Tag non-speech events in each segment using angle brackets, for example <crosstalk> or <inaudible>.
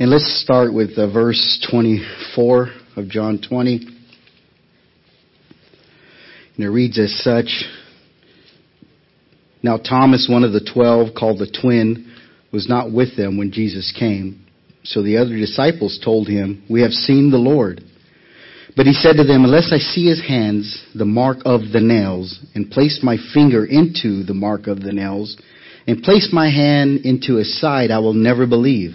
And let's start with uh, verse 24 of John 20. And it reads as such Now Thomas, one of the twelve, called the twin, was not with them when Jesus came. So the other disciples told him, We have seen the Lord. But he said to them, Unless I see his hands, the mark of the nails, and place my finger into the mark of the nails, and place my hand into his side, I will never believe.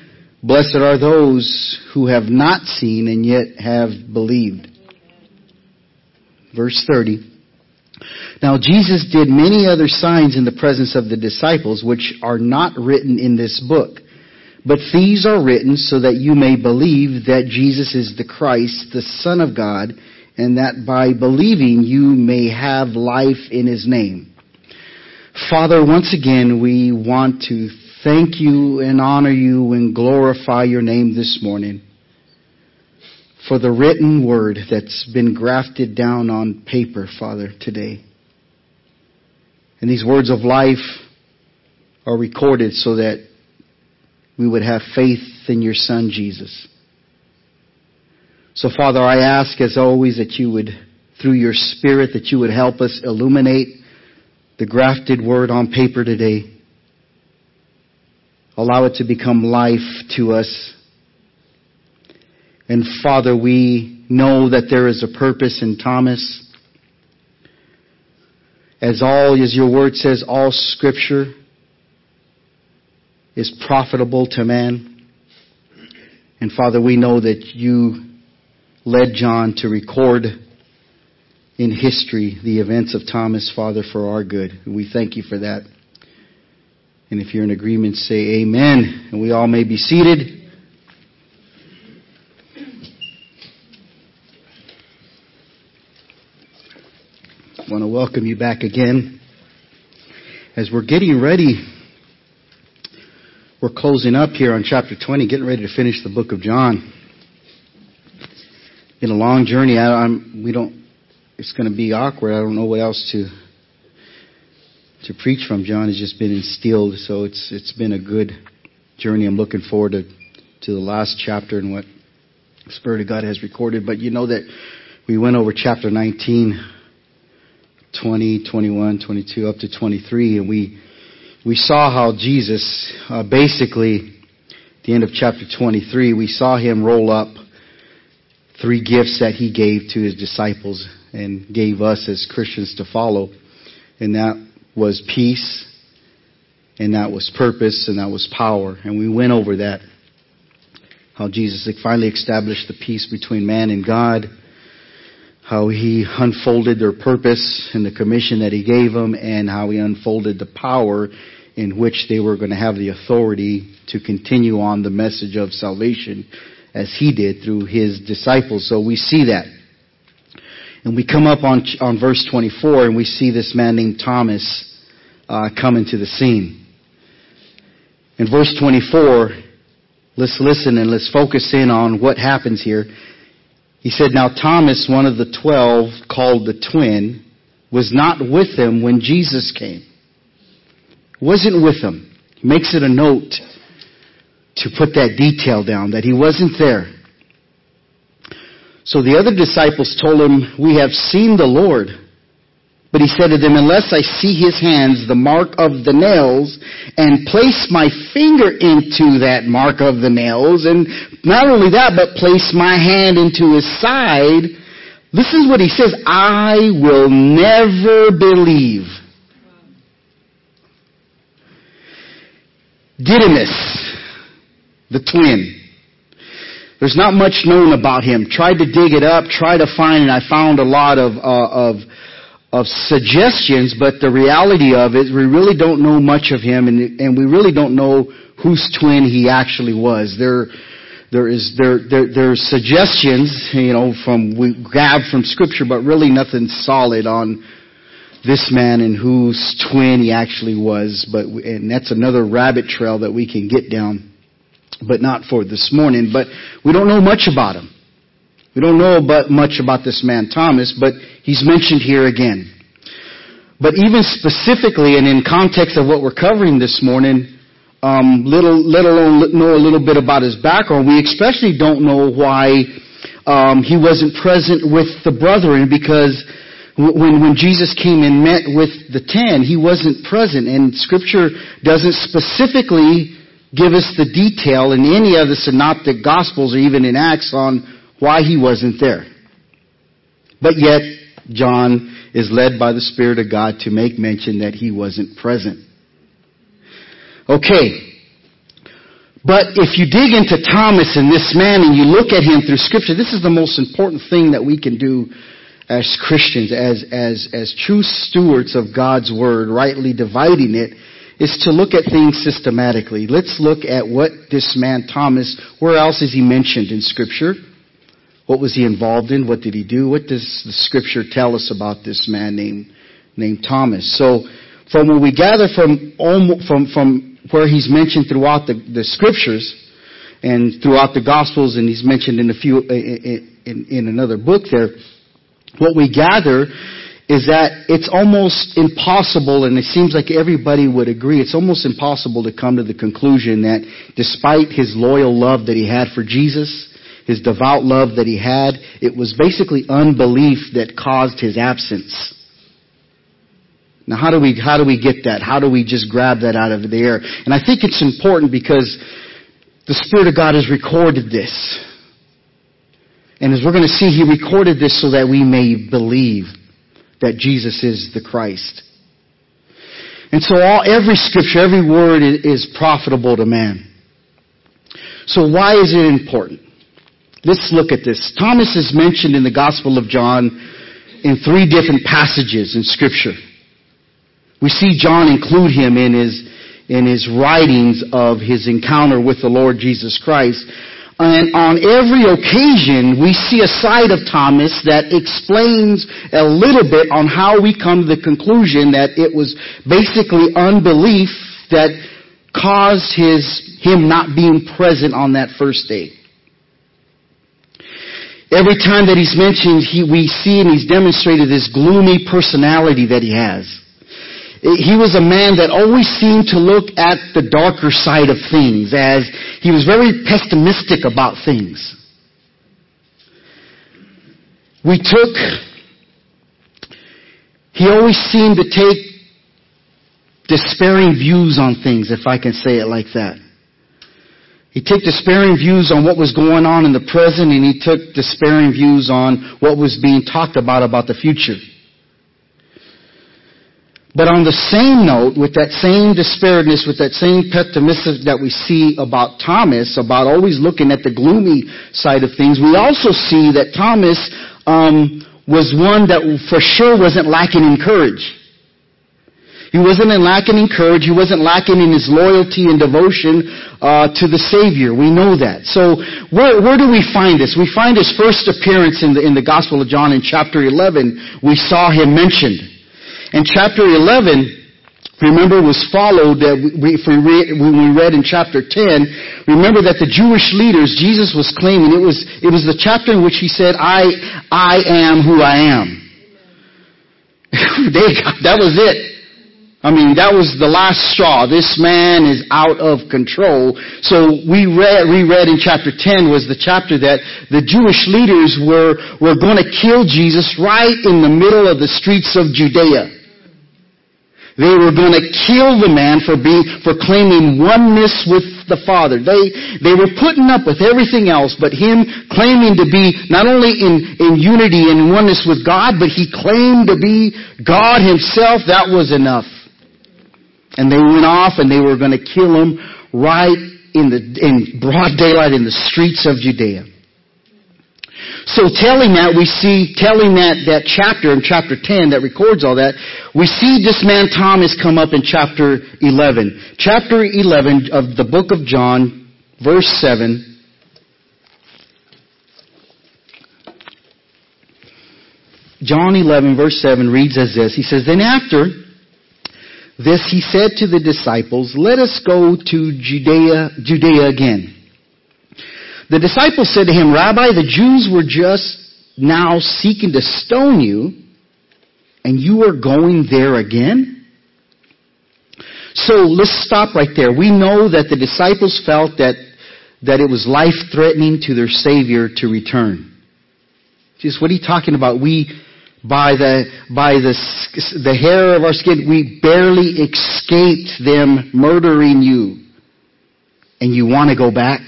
Blessed are those who have not seen and yet have believed. Verse 30. Now Jesus did many other signs in the presence of the disciples which are not written in this book. But these are written so that you may believe that Jesus is the Christ, the Son of God, and that by believing you may have life in His name. Father, once again, we want to thank you and honor you and glorify your name this morning for the written word that's been grafted down on paper, Father, today. And these words of life are recorded so that we would have faith in your Son, Jesus. So, Father, I ask, as always, that you would, through your Spirit, that you would help us illuminate the grafted word on paper today. Allow it to become life to us. And Father, we know that there is a purpose in Thomas. As all, as your word says, all scripture is profitable to man. And Father, we know that you led John to record in history the events of Thomas, Father, for our good. We thank you for that. And if you're in agreement, say amen. And we all may be seated. I want to welcome you back again. As we're getting ready we're closing up here on chapter 20, getting ready to finish the book of John. Been a long journey. I, we don't. It's going to be awkward. I don't know what else to to preach from. John has just been instilled, so it's it's been a good journey. I'm looking forward to to the last chapter and what Spirit of God has recorded. But you know that we went over chapter 19, 20, 21, 22, up to 23, and we we saw how Jesus, uh, basically, at the end of chapter 23, we saw him roll up three gifts that he gave to his disciples and gave us as Christians to follow. And that was peace, and that was purpose, and that was power. And we went over that. How Jesus finally established the peace between man and God how he unfolded their purpose and the commission that he gave them, and how he unfolded the power in which they were going to have the authority to continue on the message of salvation as he did through his disciples. So we see that. And we come up on, on verse 24 and we see this man named Thomas uh, come into the scene. In verse 24, let's listen and let's focus in on what happens here. He said, Now Thomas, one of the twelve, called the twin, was not with them when Jesus came. Wasn't with them. He makes it a note to put that detail down, that he wasn't there. So the other disciples told him, We have seen the Lord. But he said to them, Unless I see his hands, the mark of the nails, and place my finger into that mark of the nails, and not only that, but place my hand into his side, this is what he says, I will never believe. Didymus, the twin. There's not much known about him. Tried to dig it up, tried to find, and I found a lot of, uh, of of suggestions, but the reality of it, we really don't know much of him, and, and we really don't know whose twin he actually was. There, there is there there there's suggestions, you know, from we grab from scripture, but really nothing solid on this man and whose twin he actually was. But and that's another rabbit trail that we can get down, but not for this morning. But we don't know much about him. We don't know about much about this man Thomas, but he's mentioned here again. But even specifically and in context of what we're covering this morning, um, little, little know a little bit about his background. We especially don't know why um, he wasn't present with the brethren because when, when Jesus came and met with the ten, he wasn't present. And Scripture doesn't specifically give us the detail in any of the synoptic Gospels or even in Acts on why he wasn't there. But yet, John is led by the Spirit of God to make mention that he wasn't present. Okay. But if you dig into Thomas and this man and you look at him through scripture, this is the most important thing that we can do as Christians, as, as, as true stewards of God's word, rightly dividing it, is to look at things systematically. Let's look at what this man Thomas, where else is he mentioned in scripture? What was he involved in? What did he do? What does the scripture tell us about this man named, named Thomas? So, from what we gather from, from, from where he's mentioned throughout the, the scriptures and throughout the gospels, and he's mentioned in a few, in, in, in another book there, what we gather is that it's almost impossible, and it seems like everybody would agree, it's almost impossible to come to the conclusion that despite his loyal love that he had for Jesus, his devout love that he had, it was basically unbelief that caused his absence. Now how do we, how do we get that? How do we just grab that out of the air? And I think it's important because the Spirit of God has recorded this. And as we're going to see, He recorded this so that we may believe that Jesus is the Christ. And so all, every scripture, every word is profitable to man. So why is it important? Let's look at this. Thomas is mentioned in the Gospel of John in three different passages in Scripture. We see John include him in his, in his writings of his encounter with the Lord Jesus Christ. And on every occasion, we see a side of Thomas that explains a little bit on how we come to the conclusion that it was basically unbelief that caused his, him not being present on that first day. Every time that he's mentioned, he, we see and he's demonstrated this gloomy personality that he has. He was a man that always seemed to look at the darker side of things as he was very pessimistic about things. We took, he always seemed to take despairing views on things, if I can say it like that. He took despairing views on what was going on in the present and he took despairing views on what was being talked about about the future. But on the same note, with that same despairedness, with that same pessimism that we see about Thomas, about always looking at the gloomy side of things, we also see that Thomas um, was one that for sure wasn't lacking in courage. He wasn't lacking in courage. He wasn't lacking in his loyalty and devotion uh, to the Savior. We know that. So where, where do we find this? We find his first appearance in the, in the Gospel of John in chapter 11. We saw him mentioned. In chapter 11, remember was followed that we, we read, when we read in chapter 10 remember that the jewish leaders jesus was claiming it was it was the chapter in which he said i i am who i am <laughs> they, that was it I mean, that was the last straw. This man is out of control. So we read, reread in chapter 10 was the chapter that the Jewish leaders were, were going to kill Jesus right in the middle of the streets of Judea. They were going to kill the man for being, for claiming oneness with the Father. They, they were putting up with everything else, but him claiming to be not only in, in unity and oneness with God, but he claimed to be God himself. That was enough. And they went off and they were going to kill him right in the in broad daylight in the streets of Judea. So telling that, we see, telling that, that chapter in chapter 10 that records all that, we see this man Thomas come up in chapter 11. Chapter 11 of the book of John, verse 7. John 11 verse 7 reads as this. He says, Then after this he said to the disciples, Let us go to Judea, Judea again. The disciples said to him, Rabbi, the Jews were just now seeking to stone you, and you are going there again? So let's stop right there. We know that the disciples felt that, that it was life threatening to their Savior to return. Just what are you talking about? We, by the, by the, the hair of our skin, we barely escaped them murdering you. And you want to go back?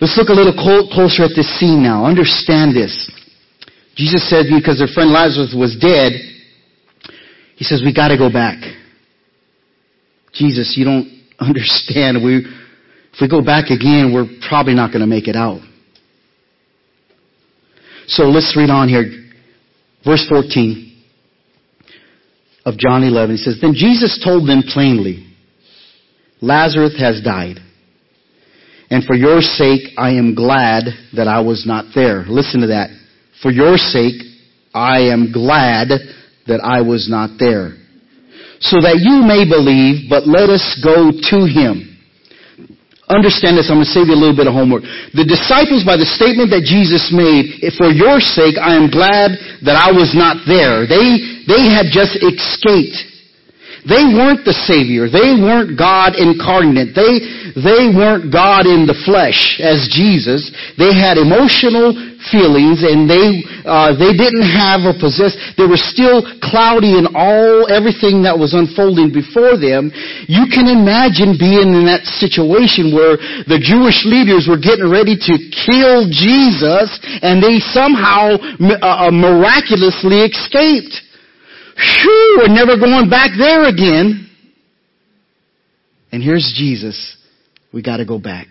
Let's look a little closer at this scene now. Understand this. Jesus said because their friend Lazarus was dead, he says, we gotta go back. Jesus, you don't <laughs> understand. We, if we go back again, we're probably not gonna make it out. So let's read on here. Verse 14 of John 11. He says, Then Jesus told them plainly, Lazarus has died. And for your sake, I am glad that I was not there. Listen to that. For your sake, I am glad that I was not there. So that you may believe, but let us go to him. Understand this, I'm going to save you a little bit of homework. The disciples, by the statement that Jesus made, for your sake, I am glad that I was not there. They, they had just escaped they weren't the Savior. They weren't God incarnate. They, they weren't God in the flesh as Jesus. They had emotional feelings and they, uh, they didn't have or possess, they were still cloudy in all, everything that was unfolding before them. You can imagine being in that situation where the Jewish leaders were getting ready to kill Jesus and they somehow uh, uh miraculously escaped. We're never going back there again. And here's Jesus. We got to go back.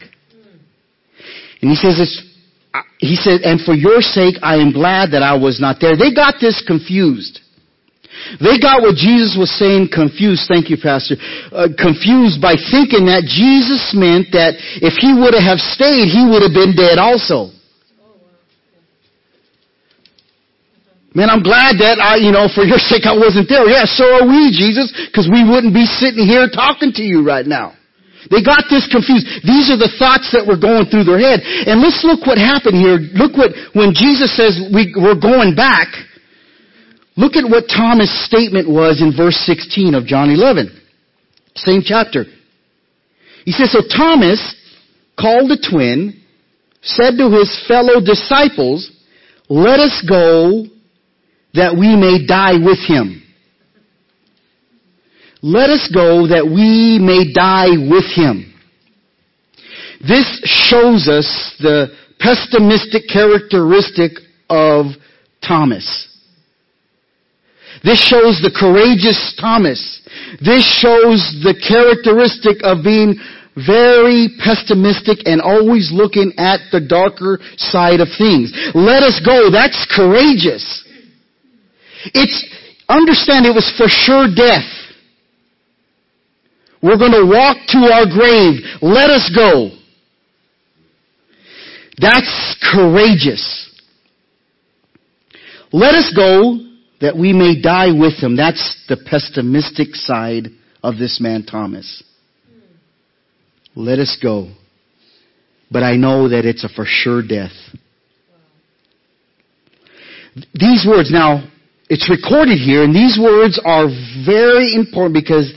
And he says, it's, he said, and for your sake, I am glad that I was not there. They got this confused. They got what Jesus was saying confused. Thank you, Pastor. Uh, confused by thinking that Jesus meant that if he would have stayed, he would have been dead also. Man, I'm glad that I, you know, for your <laughs> sake I wasn't there. Yeah, so are we, Jesus, because we wouldn't be sitting here talking to you right now. They got this confused. These are the thoughts that were going through their head. And let's look what happened here. Look what, when Jesus says we, we're going back, look at what Thomas' statement was in verse 16 of John 11. Same chapter. He says, so Thomas called the twin, said to his fellow disciples, let us go that we may die with him. Let us go that we may die with him. This shows us the pessimistic characteristic of Thomas. This shows the courageous Thomas. This shows the characteristic of being very pessimistic and always looking at the darker side of things. Let us go. That's courageous. It's, understand it was for sure death. We're going to walk to our grave. Let us go. That's courageous. Let us go that we may die with him. That's the pessimistic side of this man Thomas. Let us go. But I know that it's a for sure death. These words now, it's recorded here, and these words are very important because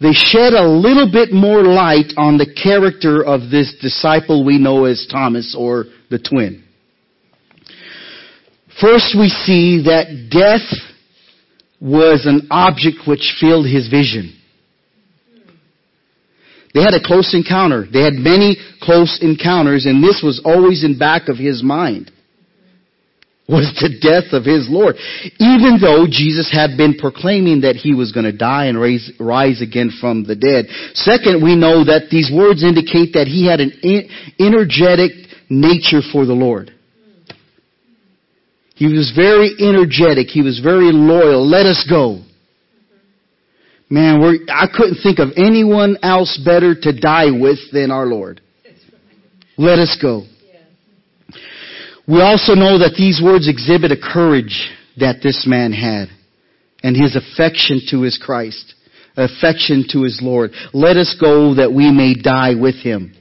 they shed a little bit more light on the character of this disciple we know as Thomas or the twin. First, we see that death was an object which filled his vision. They had a close encounter. They had many close encounters, and this was always in back of his mind was the death of his Lord. Even though Jesus had been proclaiming that he was going to die and raise, rise again from the dead. Second, we know that these words indicate that he had an energetic nature for the Lord. He was very energetic. He was very loyal. Let us go. Man, I couldn't think of anyone else better to die with than our Lord. Let us go. We also know that these words exhibit a courage that this man had and his affection to his Christ, affection to his Lord. Let us go that we may die with him.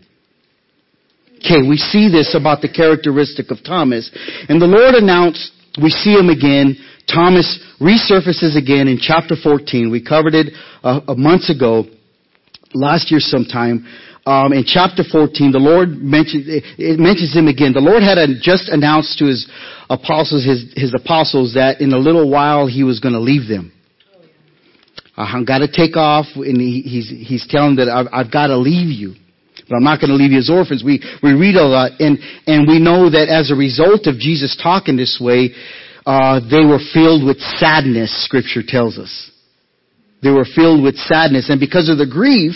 Okay, we see this about the characteristic of Thomas. And the Lord announced, we see him again. Thomas resurfaces again in chapter 14. We covered it uh, months ago, last year sometime. Um, in chapter 14, the Lord mentions, it mentions him again. The Lord had just announced to his apostles, his, his apostles that in a little while he was going to leave them. I've got to take off, and he, he's, he's telling them that I've, I've got to leave you. But I'm not going to leave you as orphans. We, we read a lot, and, and we know that as a result of Jesus talking this way, uh, they were filled with sadness, scripture tells us. They were filled with sadness, and because of the grief,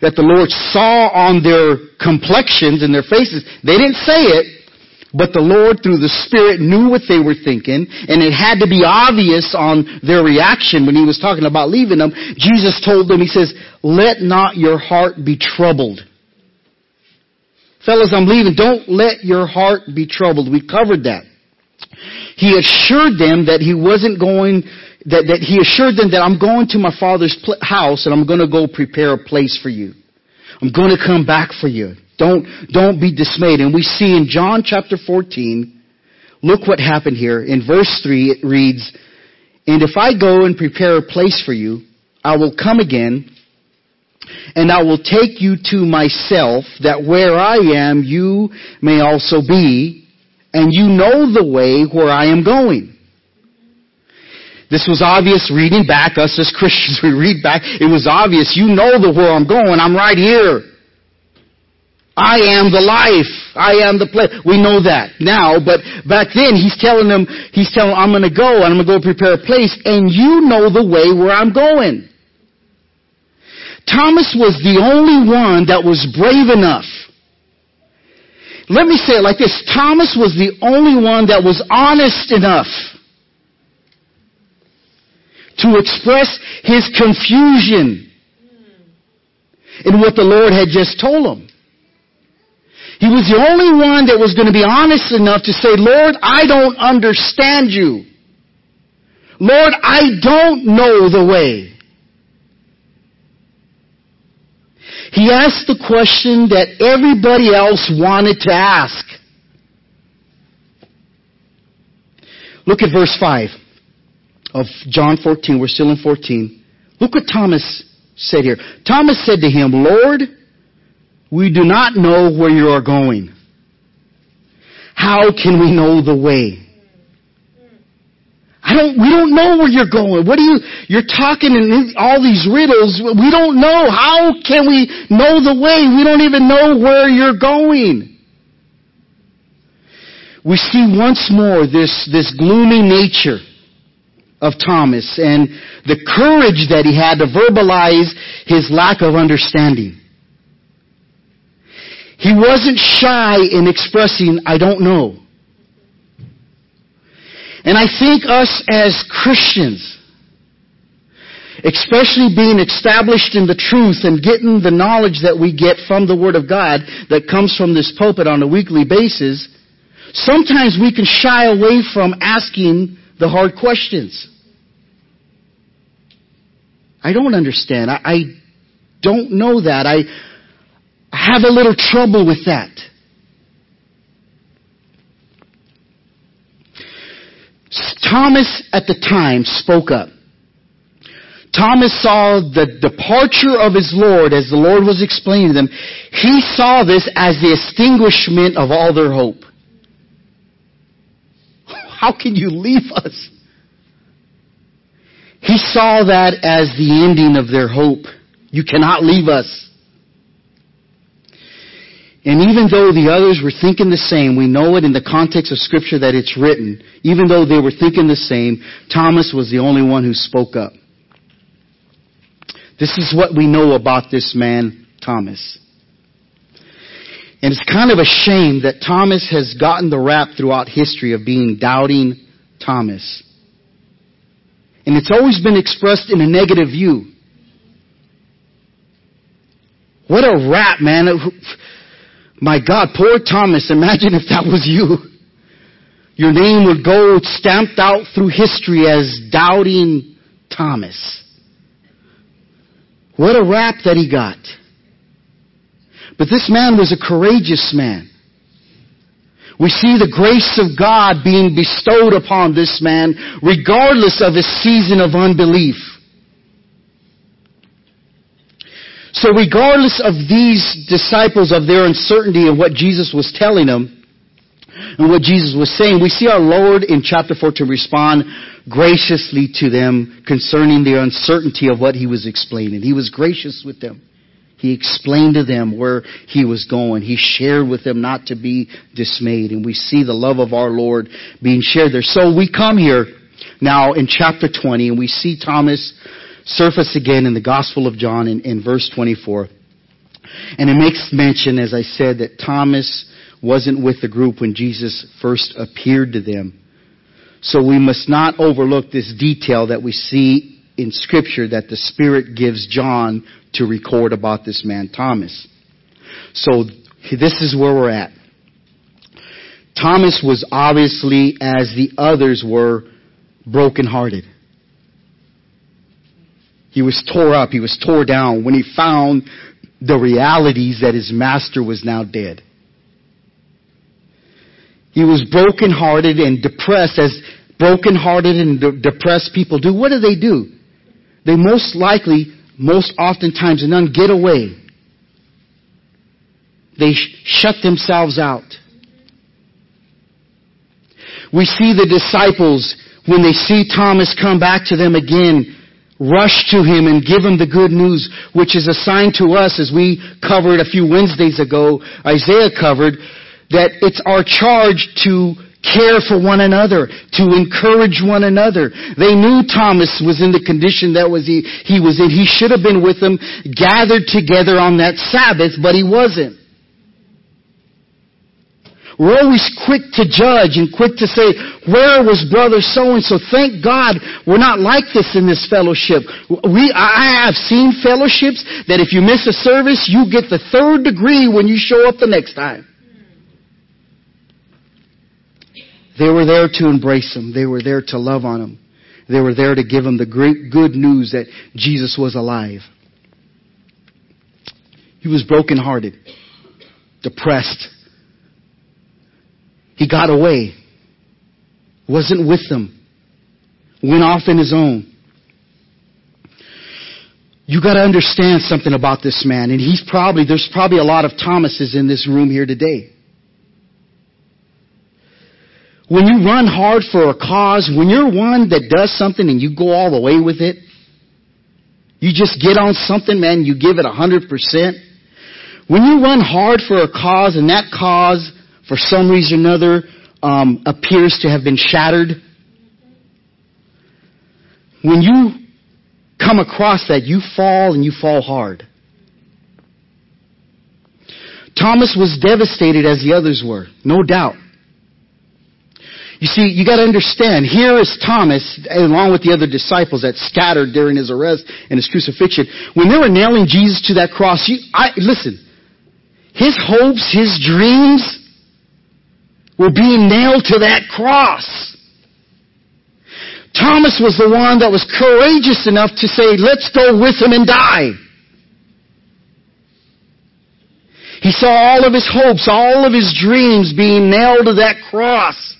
that the Lord saw on their complexions and their faces. They didn't say it, but the Lord through the Spirit knew what they were thinking, and it had to be obvious on their reaction when he was talking about leaving them. Jesus told them, he says, let not your heart be troubled. Fellas, I'm leaving. Don't let your heart be troubled. We covered that. He assured them that he wasn't going that, that he assured them that I'm going to my father's pl- house and I'm going to go prepare a place for you. I'm going to come back for you. Don't, don't be dismayed. And we see in John chapter 14, look what happened here. In verse 3 it reads, And if I go and prepare a place for you, I will come again and I will take you to myself that where I am you may also be and you know the way where I am going. This was obvious reading back, us as Christians, <laughs> we read back, it was obvious, you know the where I'm going, I'm right here. I am the life. I am the place. We know that now, but back then he's telling them, he's telling them, I'm gonna go and I'm gonna go prepare a place and you know the way where I'm going. Thomas was the only one that was brave enough. Let me say it like this. Thomas was the only one that was honest enough to express his confusion in what the Lord had just told him. He was the only one that was going to be honest enough to say, Lord, I don't understand you. Lord, I don't know the way. He asked the question that everybody else wanted to ask. Look at verse 5 of John 14. We're still in 14. Look what Thomas said here. Thomas said to him, Lord, we do not know where you are going. How can we know the way? I don't, we don't know where you're going. What are you, you're talking in all these riddles. We don't know. How can we know the way? We don't even know where you're going. We see once more this, this gloomy nature of Thomas and the courage that he had to verbalize his lack of understanding. He wasn't shy in expressing, I don't know. And I think us as Christians, especially being established in the truth and getting the knowledge that we get from the Word of God that comes from this pulpit on a weekly basis, sometimes we can shy away from asking the hard questions. I don't understand. I, I don't know that. I have a little trouble with that. Thomas at the time spoke up. Thomas saw the departure of his Lord as the Lord was explaining to them. He saw this as the extinguishment of all their hope. How can you leave us? He saw that as the ending of their hope. You cannot leave us. And even though the others were thinking the same, we know it in the context of scripture that it's written, even though they were thinking the same, Thomas was the only one who spoke up. This is what we know about this man, Thomas. And it's kind of a shame that Thomas has gotten the rap throughout history of being doubting Thomas. And it's always been expressed in a negative view. What a rap, man. My God, poor Thomas. Imagine if that was you. Your name would go stamped out through history as doubting Thomas. What a rap that he got. But this man was a courageous man. We see the grace of God being bestowed upon this man regardless of his season of unbelief. So regardless of these disciples of their uncertainty of what Jesus was telling them, and what Jesus was saying, we see our Lord in chapter 4 to respond graciously to them concerning the uncertainty of what he was explaining. He was gracious with them. He explained to them where he was going. He shared with them not to be dismayed. And we see the love of our Lord being shared there. So we come here now in chapter 20 and we see Thomas surface again in the Gospel of John in, in verse 24. And it makes mention, as I said, that Thomas wasn't with the group when Jesus first appeared to them. So we must not overlook this detail that we see in scripture that the Spirit gives John to record about this man Thomas. So this is where we're at. Thomas was obviously, as the others were, brokenhearted. He was tore up. He was tore down when he found the realities that his master was now dead. He was brokenhearted and depressed as brokenhearted and de- depressed people do. What do they do? They most likely, most oftentimes none, get away. They sh- shut themselves out. We see the disciples, when they see Thomas come back to them again, rush to him and give him the good news, which is a sign to us as we covered a few Wednesdays ago, Isaiah covered, that it's our charge to care for one another, to encourage one another. They knew Thomas was in the condition that was he, he was in. He should have been with them, gathered together on that Sabbath, but he wasn't. We're always quick to judge and quick to say, where was brother so and so? Thank God we're not like this in this fellowship. We, I have seen fellowships that if you miss a service, you get the third degree when you show up the next time. They were there to embrace him. They were there to love on him. They were there to give him the great good news that Jesus was alive. He was brokenhearted, depressed, he got away. Wasn't with them. Went off in his own. You gotta understand something about this man, and he's probably, there's probably a lot of Thomases in this room here today. When you run hard for a cause, when you're one that does something and you go all the way with it, you just get on something, man, you give it a hundred percent. When you run hard for a cause and that cause for some reason or another, um, appears to have been shattered. When you come across that, you fall and you fall hard. Thomas was devastated as the others were, no doubt. You see, you gotta understand, here is Thomas, along with the other disciples that scattered during his arrest and his crucifixion. When they were nailing Jesus to that cross, you, I, listen, his hopes, his dreams, were being nailed to that cross. Thomas was the one that was courageous enough to say, let's go with him and die. He saw all of his hopes, all of his dreams being nailed to that cross.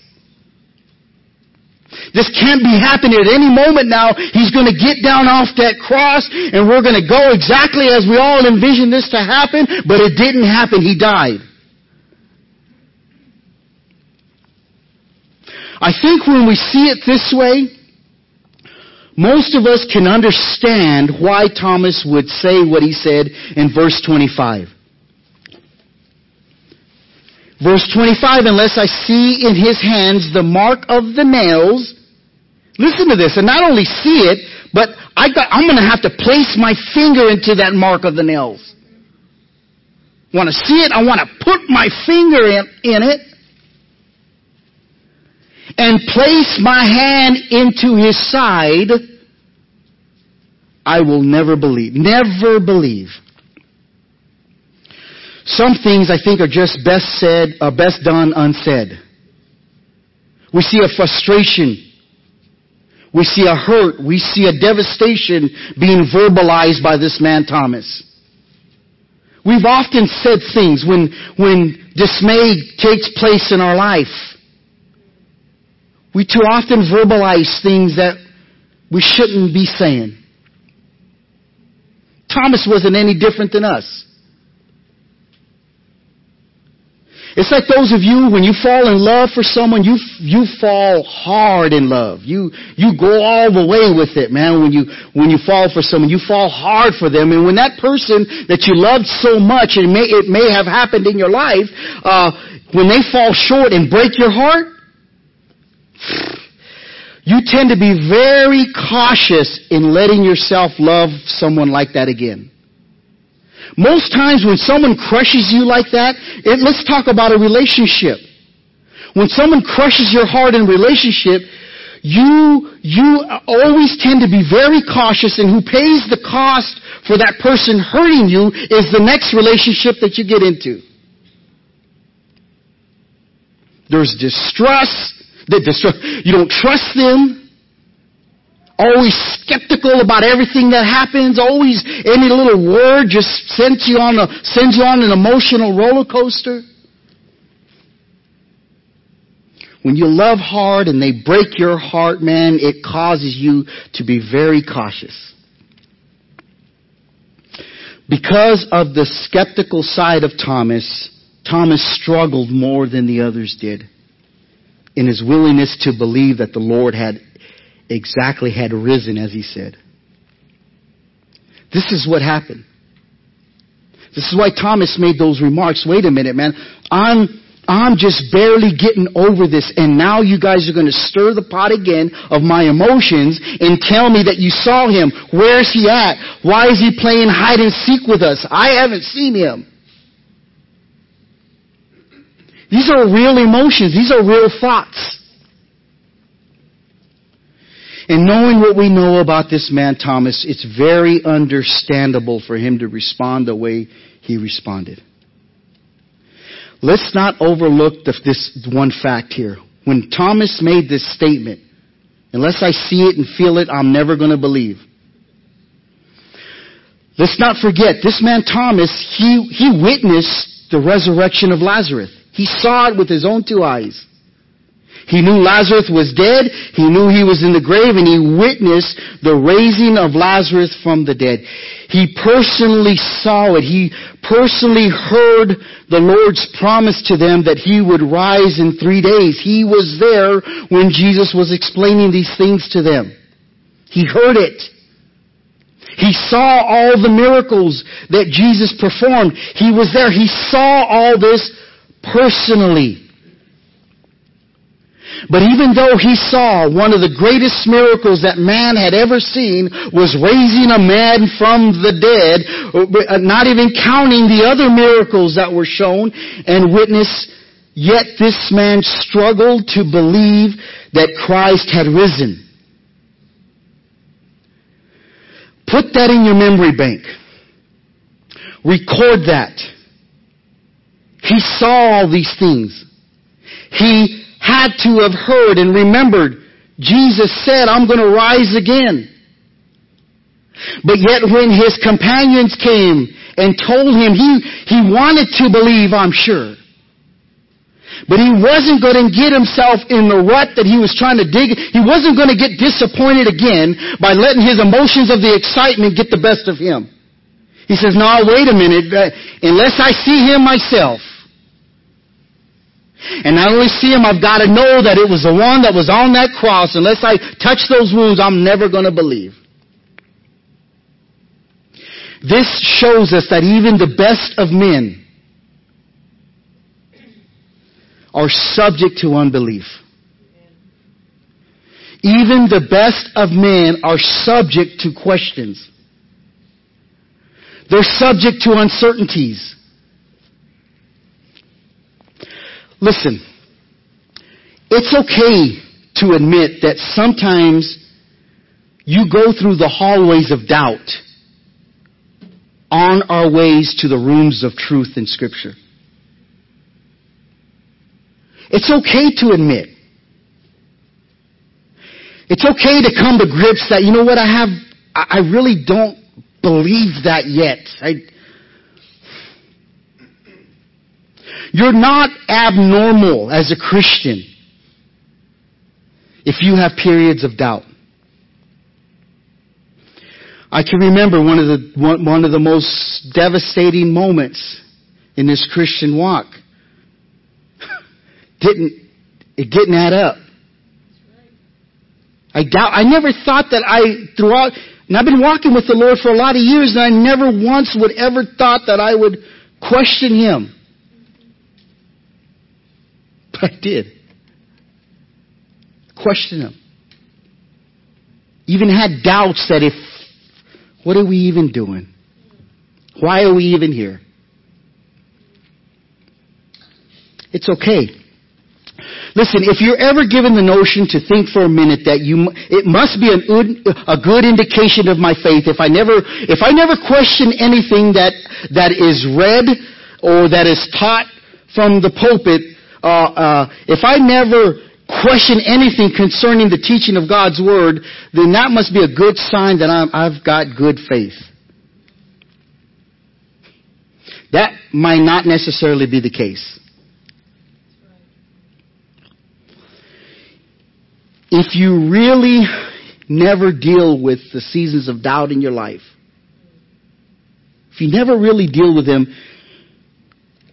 This can't be happening at any moment now. He's going to get down off that cross and we're going to go exactly as we all envisioned this to happen, but it didn't happen. He died. I think when we see it this way, most of us can understand why Thomas would say what he said in verse 25. Verse 25, unless I see in his hands the mark of the nails, listen to this, and not only see it, but I am going to have to place my finger into that mark of the nails. Want to see it? I want to put my finger in, in it and place my hand into his side. I will never believe. Never believe. Some things I think are just best said, uh, best done unsaid. We see a frustration. We see a hurt. We see a devastation being verbalized by this man Thomas. We've often said things when, when dismay takes place in our life. We too often verbalize things that we shouldn't be saying. Thomas wasn't any different than us. It's like those of you, when you fall in love for someone, you, you fall hard in love. You, you go all the way with it, man. When you, when you fall for someone, you fall hard for them. And when that person that you loved so much, and it may, it may have happened in your life, uh, when they fall short and break your heart, you tend to be very cautious in letting yourself love someone like that again. Most times when someone crushes you like that, it, let's talk about a relationship. When someone crushes your heart in relationship, you, you always tend to be very cautious and who pays the cost for that person hurting you is the next relationship that you get into. There's distrust. The distrust. You don't trust them always skeptical about everything that happens, always any little word just sends you on a, sends you on an emotional roller coaster. When you love hard and they break your heart, man, it causes you to be very cautious. Because of the skeptical side of Thomas, Thomas struggled more than the others did in his willingness to believe that the Lord had exactly had risen as he said. This is what happened. This is why Thomas made those remarks. Wait a minute, man. I'm, I'm just barely getting over this and now you guys are going to stir the pot again of my emotions and tell me that you saw him. Where's he at? Why is he playing hide and seek with us? I haven't seen him. These are real emotions. These are real thoughts. And knowing what we know about this man, Thomas, it's very understandable for him to respond the way he responded. Let's not overlook the, this one fact here. When Thomas made this statement, unless I see it and feel it, I'm never going to believe. Let's not forget, this man Thomas, he, he witnessed the resurrection of Lazarus. He saw it with his own two eyes. He knew Lazarus was dead. He knew he was in the grave and he witnessed the raising of Lazarus from the dead. He personally saw it. He personally heard the Lord's promise to them that he would rise in three days. He was there when Jesus was explaining these things to them. He heard it. He saw all the miracles that Jesus performed. He was there. He saw all this personally. But even though he saw one of the greatest miracles that man had ever seen was raising a man from the dead, uh, not even counting the other miracles that were shown and witnessed, yet this man struggled to believe that Christ had risen. Put that in your memory bank. Record that. He saw all these things. He had to have heard and remembered Jesus said, I'm going to rise again. But yet when his companions came and told him, he, he wanted to believe, I'm sure. But he wasn't going to get himself in the rut that he was trying to dig. He wasn't going to get disappointed again by letting his emotions of the excitement get the best of him. He says, no, wait a minute. Uh, unless I see him myself, and not only see him, I've got to know that it was the one that was on that cross. Unless I touch those wounds, I'm never going to believe. This shows us that even the best of men are subject to unbelief. Even the best of men are subject to questions. They're subject to uncertainties. Listen, it's okay to admit that sometimes you go through the hallways of doubt on our ways to the rooms of truth in Scripture. It's okay to admit. It's okay to come to grips that, you know what, I have, I really don't believe that yet. I, you're not abnormal as a Christian if you have periods of doubt. I can remember one of the one, one of the most devastating moments in this Christian walk. <laughs> didn't it didn't add up. I doubt I never thought that I throughout and I've been walking with the Lord for a lot of years and I never once would ever thought that I would question him. <laughs> I did. Question him. Even had doubts that if what are we even doing? Why are we even here? It's okay. Listen, if you're ever given the notion to think for a minute that you, it must be an, a good indication of my faith if I never, if I never question anything that, that is read or that is taught from the pulpit, uh, uh, if I never question anything concerning the teaching of God's Word, then that must be a good sign that i have got good faith. That might not necessarily be the case. If you really never deal with the seasons of doubt in your life, if you never really deal with them,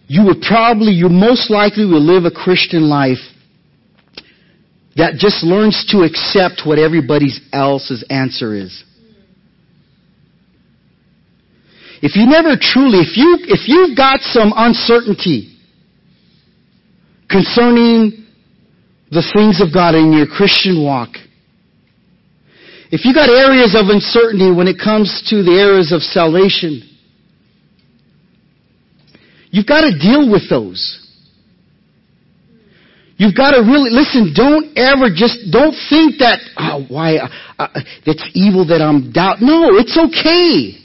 you would probably, you most likely will live a Christian life that just learns to accept what everybody else's answer is. If you never truly, if you, if you've got some uncertainty concerning the things of God in your Christian walk, if you got areas of uncertainty when it comes to the areas of salvation, you've got to deal with those. You've got to really listen. Don't ever just don't think that oh, why uh, uh, it's evil that I'm doubt. No, it's okay.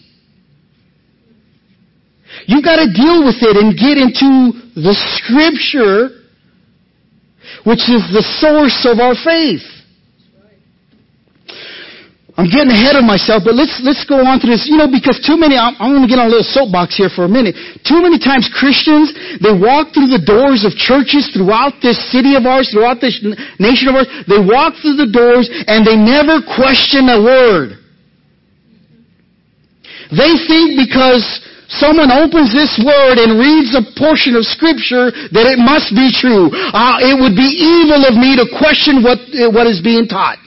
You've got to deal with it and get into the Scripture, which is the source of our faith. I'm getting ahead of myself, but let's, let's go on to this. You know, because too many, I'm, I'm going to get on a little soapbox here for a minute. Too many times Christians, they walk through the doors of churches throughout this city of ours, throughout this nation of ours. They walk through the doors and they never question a word. They think because someone opens this word and reads a portion of scripture that it must be true. Uh, it would be evil of me to question what, what is being taught.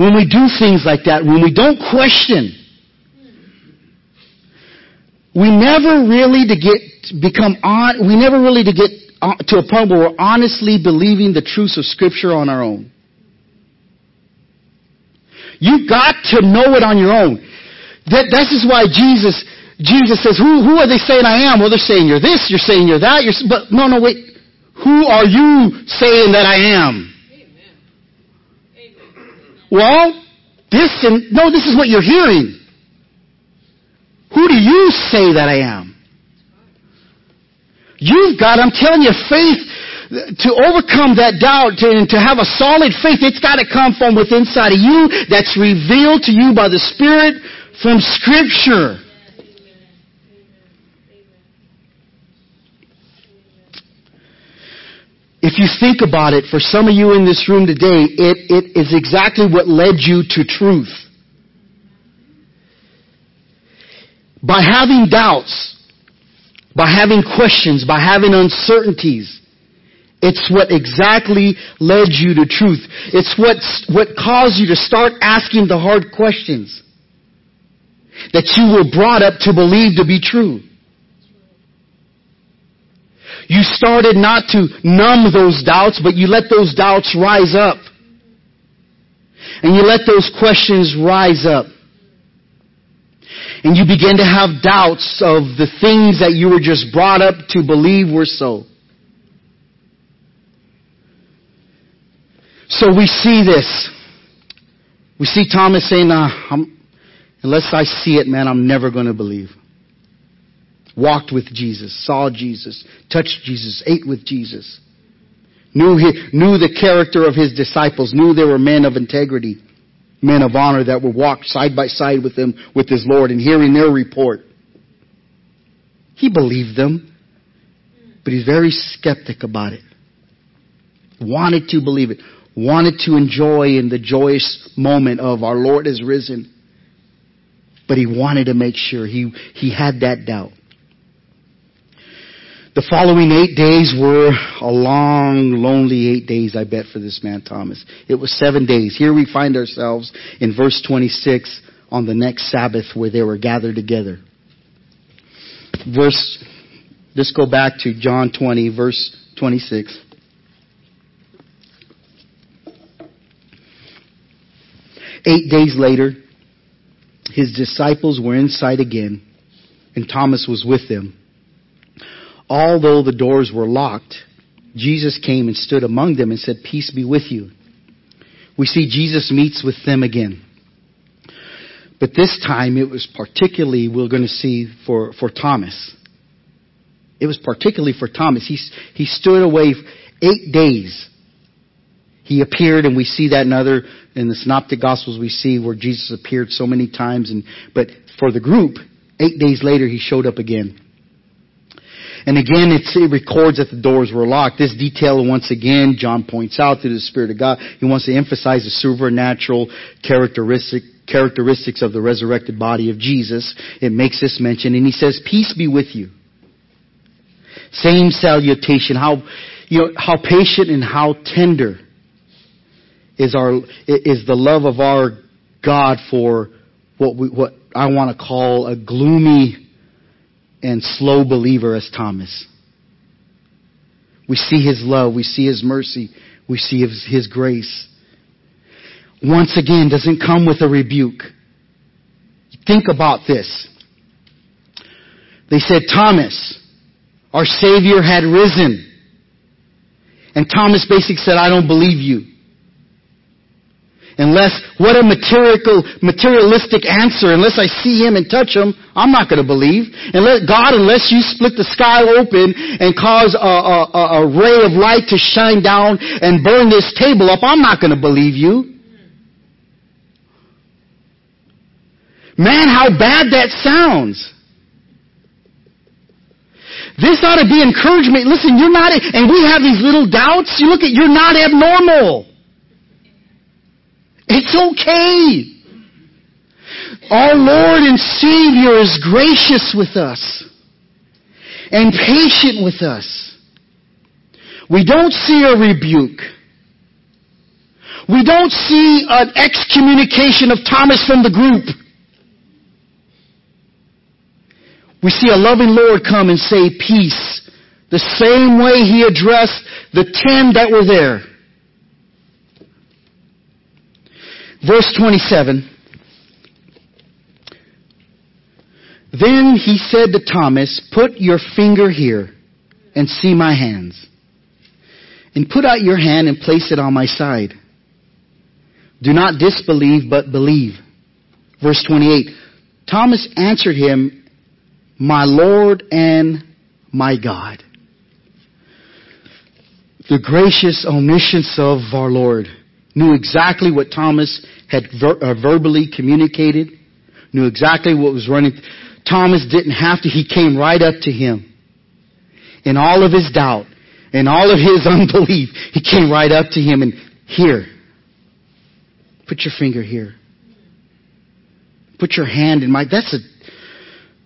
When we do things like that, when we don't question, we never really to get become on, we never really to get uh, to a point where we're honestly believing the truths of Scripture on our own. You got to know it on your own. That, this is why Jesus, Jesus says, who, who are they saying I am? Well, they're saying you're this, you're saying you're that, you're, but no, no, wait. Who are you saying that I am? Well, this and, no, this is what you're hearing. Who do you say that I am? You've got, I'm telling you, faith to overcome that doubt and to have a solid faith, it's got to come from within inside of you that's revealed to you by the Spirit from Scripture. If you think about it, for some of you in this room today, it, it is exactly what led you to truth. By having doubts, by having questions, by having uncertainties, it's what exactly led you to truth. It's what, what caused you to start asking the hard questions that you were brought up to believe to be true. You started not to numb those doubts, but you let those doubts rise up. And you let those questions rise up. And you begin to have doubts of the things that you were just brought up to believe were so. So we see this. We see Thomas saying, nah, unless I see it, man, I'm never going to believe. Walked with Jesus, saw Jesus, touched Jesus, ate with Jesus. Knew, he, knew the character of his disciples, knew they were men of integrity, men of honor that would walk side by side with him, with his Lord, and hearing their report. He believed them, but he's very skeptic about it. Wanted to believe it wanted to enjoy in the joyous moment of our Lord has risen. But he wanted to make sure he, he had that doubt. The following eight days were a long, lonely eight days, I bet, for this man Thomas. It was seven days. Here we find ourselves in verse 26 on the next Sabbath where they were gathered together. Verse, let's go back to John 20, verse 26. Eight days later, his disciples were inside again, and Thomas was with them. Although the doors were locked, Jesus came and stood among them and said, Peace be with you. We see Jesus meets with them again. But this time it was particularly, we're going to see, for, for Thomas. It was particularly for Thomas. He, he stood away eight days he appeared, and we see that in other in the Synoptic Gospels. We see where Jesus appeared so many times, and but for the group, eight days later, he showed up again. And again, it records that the doors were locked. This detail, once again, John points out through the Spirit of God. He wants to emphasize the supernatural characteristic, characteristics of the resurrected body of Jesus. It makes this mention, and he says, "Peace be with you." Same salutation. How you know how patient and how tender is our is the love of our God for what we, what I want to call a gloomy and slow believer as Thomas. We see his love, we see his mercy, we see his, his grace. Once again, doesn't come with a rebuke. Think about this. They said, Thomas, our Savior had risen. And Thomas basically said, I don't believe you. Unless, what a material, materialistic answer. Unless I see him and touch him, I'm not going to believe. Unless, God, unless you split the sky open and cause a, a, a ray of light to shine down and burn this table up, I'm not going to believe you. Man, how bad that sounds. This ought to be encouragement. Listen, you're not, and we have these little doubts. You look at, you're not abnormal. It's okay. Our Lord and Savior is gracious with us and patient with us. We don't see a rebuke. We don't see an excommunication of Thomas from the group. We see a loving Lord come and say peace, the same way he addressed the ten that were there. Verse 27. Then he said to Thomas, Put your finger here and see my hands. And put out your hand and place it on my side. Do not disbelieve, but believe. Verse 28. Thomas answered him, My Lord and my God. The gracious omniscience of our Lord knew exactly what Thomas had ver- uh, verbally communicated, knew exactly what was running. Thomas didn't have to, he came right up to him. In all of his doubt, in all of his <laughs> unbelief, he came right up to him and, here, put your finger here. Put your hand in my, that's a,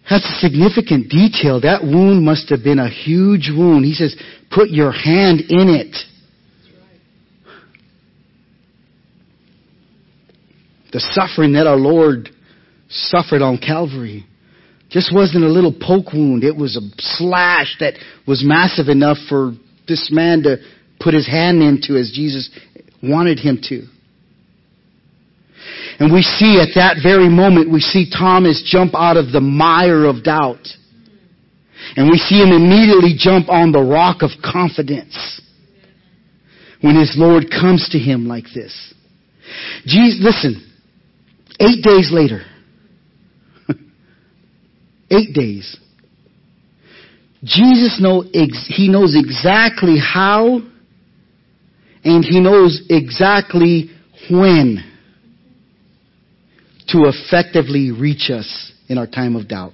that's a significant detail. That wound must have been a huge wound. He says, put your hand in it. The suffering that our Lord suffered on Calvary just wasn't a little poke wound. It was a slash that was massive enough for this man to put his hand into as Jesus wanted him to. And we see at that very moment, we see Thomas jump out of the mire of doubt. And we see him immediately jump on the rock of confidence when his Lord comes to him like this. Jesus, listen, eight days later, <laughs> eight days, Jesus know, he knows exactly how and he knows exactly when to effectively reach us in our time of doubt.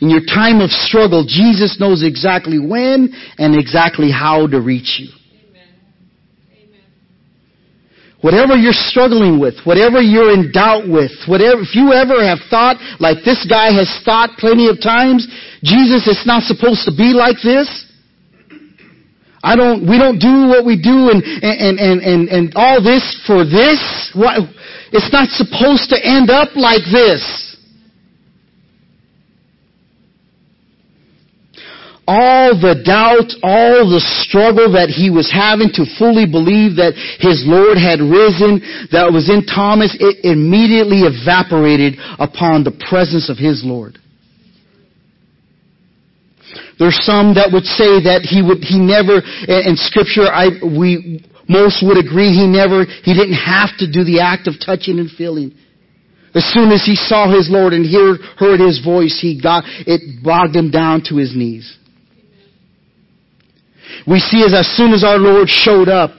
In your time of struggle, Jesus knows exactly when and exactly how to reach you. Whatever you're struggling with, whatever you're in doubt with, whatever, if you ever have thought like this guy has thought plenty of times, Jesus is not supposed to be like this. I don't, we don't do what we do and, and, and, and, and all this for this. It's not supposed to end up like this. All the doubt, all the struggle that he was having to fully believe that his Lord had risen, that was in Thomas, it immediately evaporated upon the presence of his Lord. There's some that would say that he would, he never, in scripture, I, we, most would agree he never, he didn't have to do the act of touching and feeling. As soon as he saw his Lord and heard, heard his voice, he got, it bogged him down to his knees. We see as soon as our Lord showed up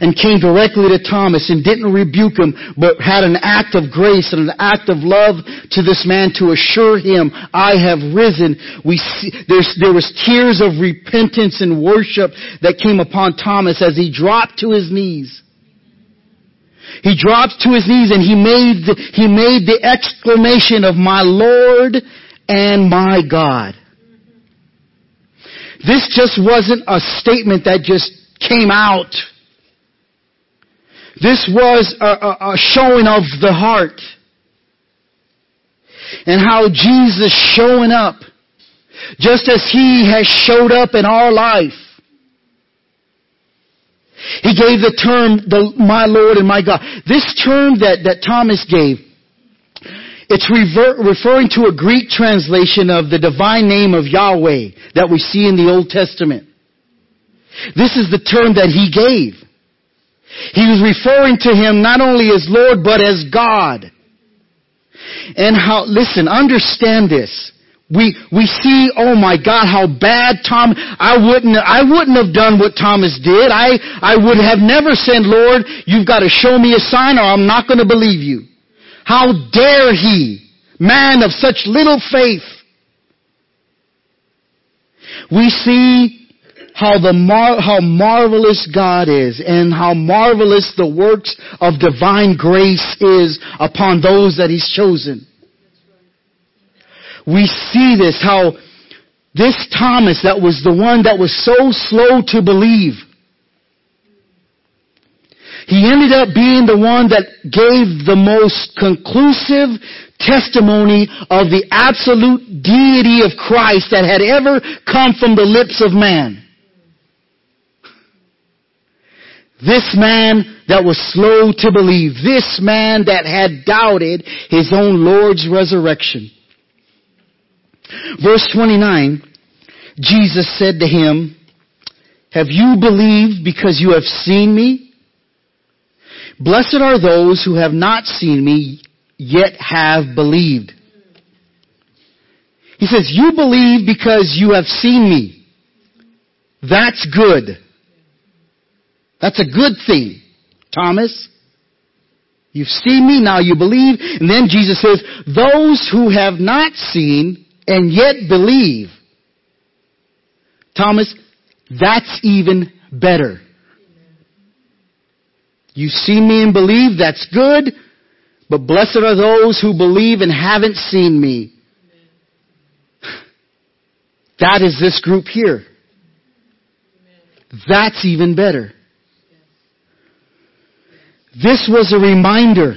and came directly to Thomas and didn't rebuke him, but had an act of grace and an act of love to this man to assure him, I have risen. We see, there was tears of repentance and worship that came upon Thomas as he dropped to his knees. He dropped to his knees and he made the, he made the exclamation of my Lord and my God. This just wasn't a statement that just came out. This was a, a, a showing of the heart. And how Jesus showing up, just as He has showed up in our life. He gave the term, the, my Lord and my God. This term that, that Thomas gave, it's rever- referring to a Greek translation of the divine name of Yahweh that we see in the Old Testament. This is the term that he gave. He was referring to him not only as Lord, but as God. And how, listen, understand this. We, we see, oh my God, how bad Tom, I wouldn't, I wouldn't have done what Thomas did. I, I would have never said, Lord, you've got to show me a sign or I'm not going to believe you. How dare he, man of such little faith? We see how the mar- how marvelous God is and how marvelous the works of divine grace is upon those that he's chosen. We see this how this Thomas that was the one that was so slow to believe he ended up being the one that gave the most conclusive testimony of the absolute deity of Christ that had ever come from the lips of man. This man that was slow to believe. This man that had doubted his own Lord's resurrection. Verse 29, Jesus said to him, Have you believed because you have seen me? Blessed are those who have not seen me, yet have believed. He says, you believe because you have seen me. That's good. That's a good thing, Thomas. You've seen me, now you believe. And then Jesus says, those who have not seen and yet believe. Thomas, that's even better. You see me and believe, that's good. But blessed are those who believe and haven't seen me. That is this group here. That's even better. This was a reminder.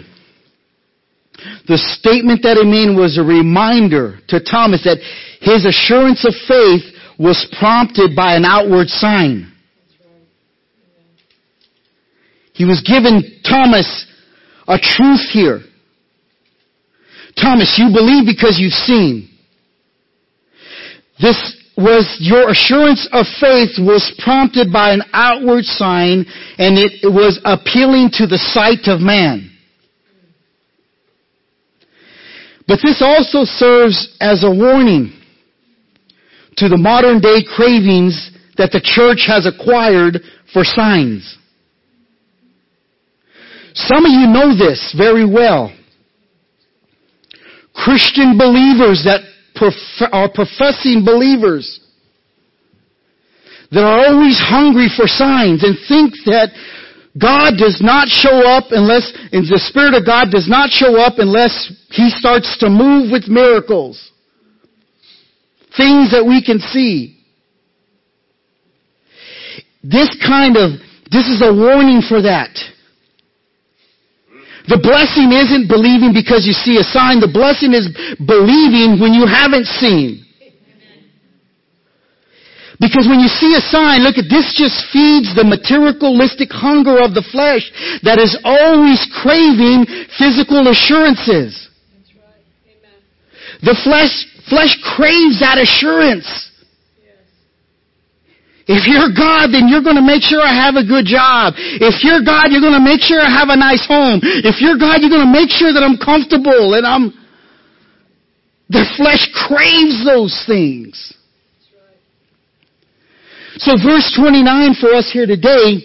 The statement that he made was a reminder to Thomas that his assurance of faith was prompted by an outward sign. He was giving Thomas a truth here. Thomas, you believe because you've seen. This was your assurance of faith was prompted by an outward sign and it was appealing to the sight of man. But this also serves as a warning to the modern day cravings that the church has acquired for signs. Some of you know this very well. Christian believers that prof- are professing believers that are always hungry for signs and think that God does not show up unless, and the Spirit of God does not show up unless He starts to move with miracles. Things that we can see. This kind of, this is a warning for that. The blessing isn't believing because you see a sign. The blessing is believing when you haven't seen. Because when you see a sign, look at this just feeds the materialistic hunger of the flesh that is always craving physical assurances. The flesh, flesh craves that assurance. If you're God, then you're going to make sure I have a good job. If you're God, you're going to make sure I have a nice home. If you're God, you're going to make sure that I'm comfortable and I'm... The flesh craves those things. So verse 29 for us here today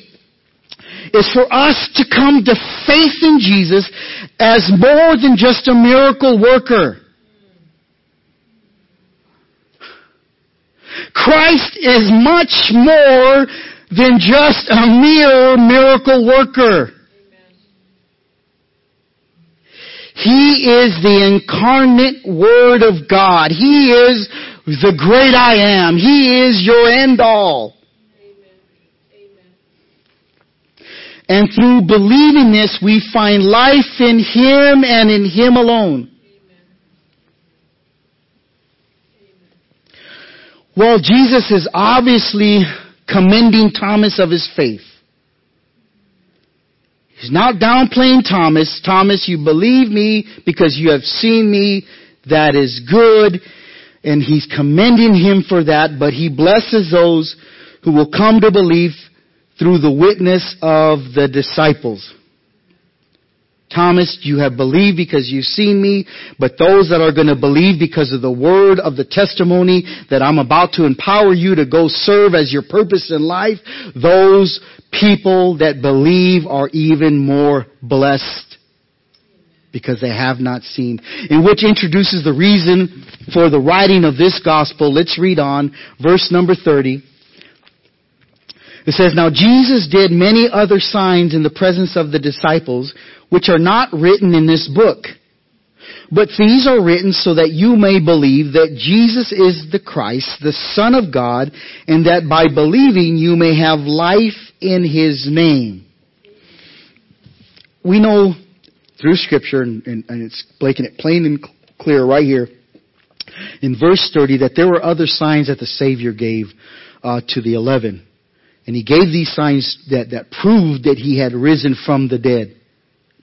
is for us to come to faith in Jesus as more than just a miracle worker. Christ is much more than just a mere miracle worker. He is the incarnate Word of God. He is the great I am. He is your end all. And through believing this, we find life in Him and in Him alone. Well, Jesus is obviously commending Thomas of his faith. He's not downplaying Thomas. Thomas, you believe me because you have seen me. That is good and he's commending him for that, but he blesses those who will come to believe through the witness of the disciples. Thomas, you have believed because you've seen me, but those that are going to believe because of the word of the testimony that I'm about to empower you to go serve as your purpose in life, those people that believe are even more blessed because they have not seen. In which introduces the reason for the writing of this gospel. Let's read on. Verse number 30. It says, Now Jesus did many other signs in the presence of the disciples, which are not written in this book. But these are written so that you may believe that Jesus is the Christ, the Son of God, and that by believing you may have life in His name. We know through Scripture, and, and, and it's making it plain and clear right here in verse 30 that there were other signs that the Savior gave uh, to the eleven. And he gave these signs that, that proved that he had risen from the dead.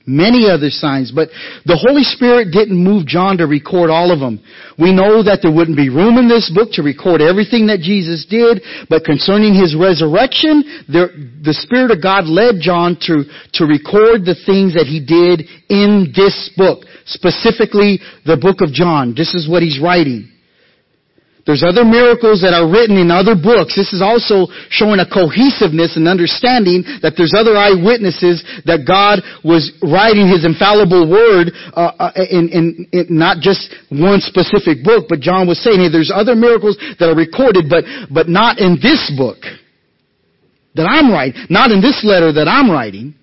Many other signs, but the Holy Spirit didn't move John to record all of them. We know that there wouldn't be room in this book to record everything that Jesus did, but concerning his resurrection, there, the Spirit of God led John to, to record the things that he did in this book, specifically the book of John. This is what he's writing. There's other miracles that are written in other books. This is also showing a cohesiveness and understanding that there's other eyewitnesses that God was writing His infallible word uh, uh, in, in, in, not just one specific book, but John was saying, hey, there's other miracles that are recorded, but but not in this book that I'm writing, not in this letter that I'm writing.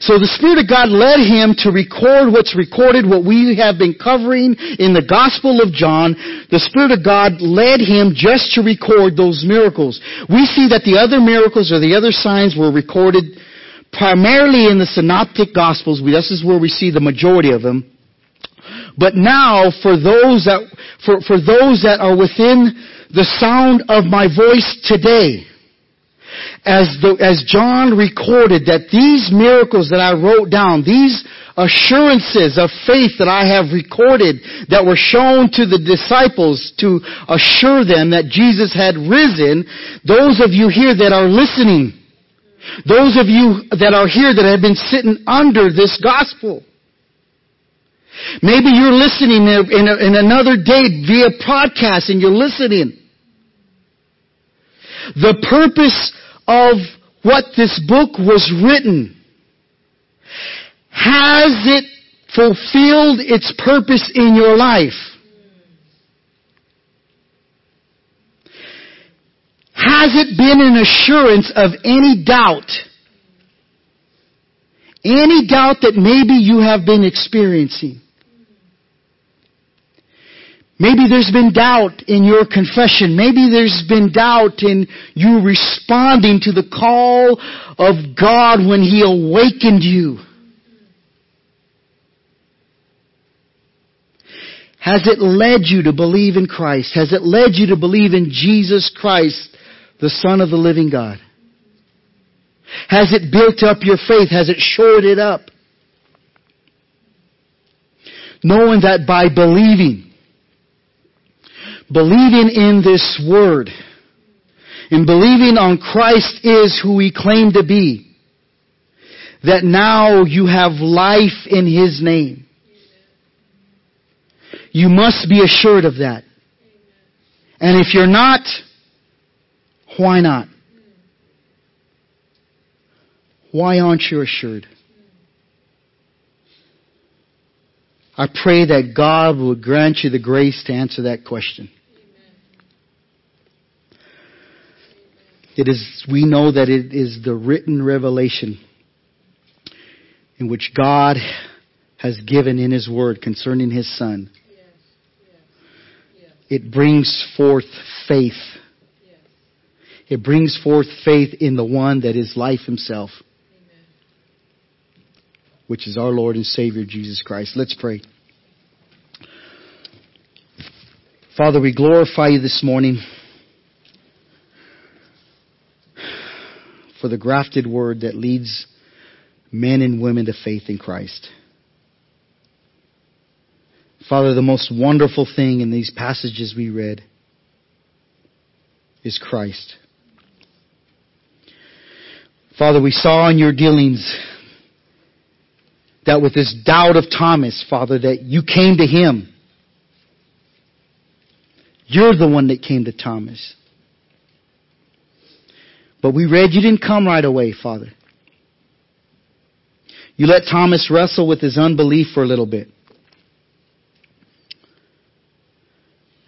So the Spirit of God led him to record what's recorded, what we have been covering in the Gospel of John. The Spirit of God led him just to record those miracles. We see that the other miracles or the other signs were recorded primarily in the Synoptic Gospels. This is where we see the majority of them. But now, for those that, for, for those that are within the sound of my voice today, as the, as John recorded that these miracles that I wrote down, these assurances of faith that I have recorded that were shown to the disciples to assure them that Jesus had risen, those of you here that are listening, those of you that are here that have been sitting under this gospel, Maybe you're listening in, a, in another day via podcast and you're listening. The purpose of what this book was written, has it fulfilled its purpose in your life? Has it been an assurance of any doubt? Any doubt that maybe you have been experiencing? Maybe there's been doubt in your confession. Maybe there's been doubt in you responding to the call of God when He awakened you. Has it led you to believe in Christ? Has it led you to believe in Jesus Christ, the Son of the living God? Has it built up your faith? Has it shored it up? Knowing that by believing, believing in this word and believing on Christ is who he claimed to be, that now you have life in his name. You must be assured of that. And if you're not, why not? Why aren't you assured? I pray that God will grant you the grace to answer that question. It is, we know that it is the written revelation in which God has given in His Word concerning His Son. Yes, yes, yes. It brings forth faith. It brings forth faith in the one that is life Himself, Amen. which is our Lord and Savior Jesus Christ. Let's pray. Father, we glorify you this morning. For the grafted word that leads men and women to faith in Christ. Father, the most wonderful thing in these passages we read is Christ. Father, we saw in your dealings that with this doubt of Thomas, Father, that you came to him. You're the one that came to Thomas. But we read you didn't come right away, Father. You let Thomas wrestle with his unbelief for a little bit.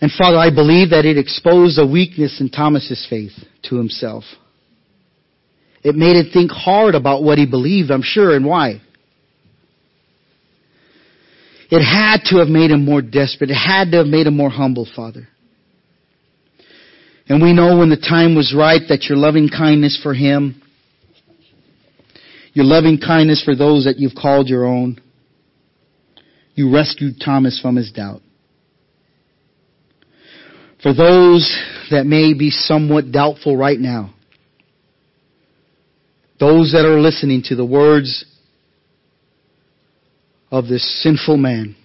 And Father, I believe that it exposed a weakness in Thomas's faith to himself. It made him think hard about what he believed, I'm sure, and why. It had to have made him more desperate. It had to have made him more humble, Father. And we know when the time was right that your loving kindness for him, your loving kindness for those that you've called your own, you rescued Thomas from his doubt. For those that may be somewhat doubtful right now, those that are listening to the words of this sinful man,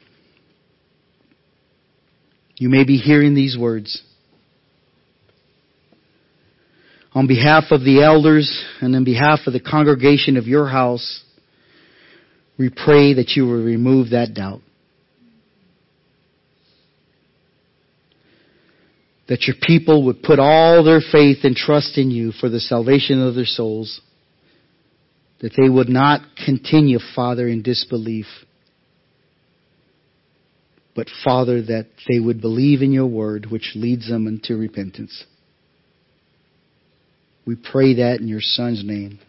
you may be hearing these words. On behalf of the elders and on behalf of the congregation of your house, we pray that you will remove that doubt. That your people would put all their faith and trust in you for the salvation of their souls. That they would not continue, Father, in disbelief. But, Father, that they would believe in your word, which leads them into repentance. We pray that in your Son's name.